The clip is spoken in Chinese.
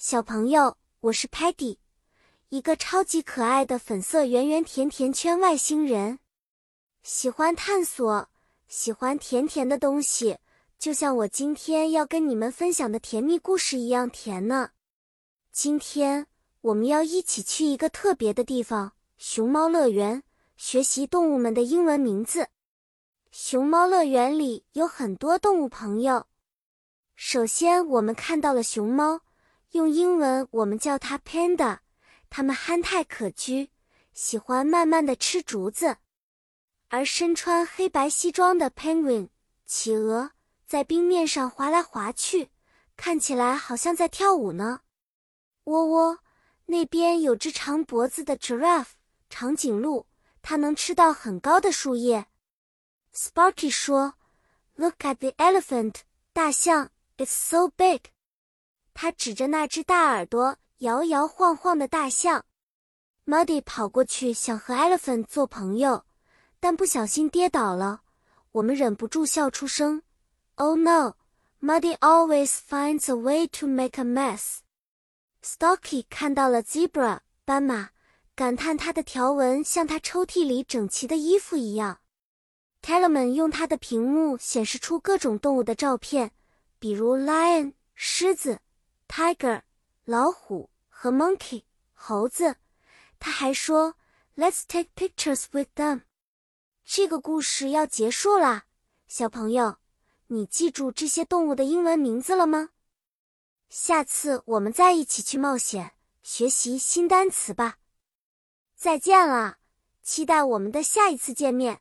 小朋友，我是 Patty，一个超级可爱的粉色圆圆甜甜圈外星人。喜欢探索，喜欢甜甜的东西，就像我今天要跟你们分享的甜蜜故事一样甜呢。今天我们要一起去一个特别的地方——熊猫乐园，学习动物们的英文名字。熊猫乐园里有很多动物朋友。首先，我们看到了熊猫。用英文我们叫它 panda，它们憨态可掬，喜欢慢慢的吃竹子。而身穿黑白西装的 penguin 企鹅在冰面上滑来滑去，看起来好像在跳舞呢。喔喔，那边有只长脖子的 giraffe 长颈鹿，它能吃到很高的树叶。Sparky 说：“Look at the elephant，大象，it's so big。”他指着那只大耳朵摇摇晃晃的大象，Muddy 跑过去想和 Elephant 做朋友，但不小心跌倒了。我们忍不住笑出声。Oh no! Muddy always finds a way to make a mess. Stocky 看到了 Zebra 斑马，感叹它的条纹像他抽屉里整齐的衣服一样。Tellerman 用他的屏幕显示出各种动物的照片，比如 Lion 狮子。Tiger，老虎和 Monkey，猴子。他还说，Let's take pictures with them。这个故事要结束啦，小朋友，你记住这些动物的英文名字了吗？下次我们再一起去冒险，学习新单词吧。再见了，期待我们的下一次见面。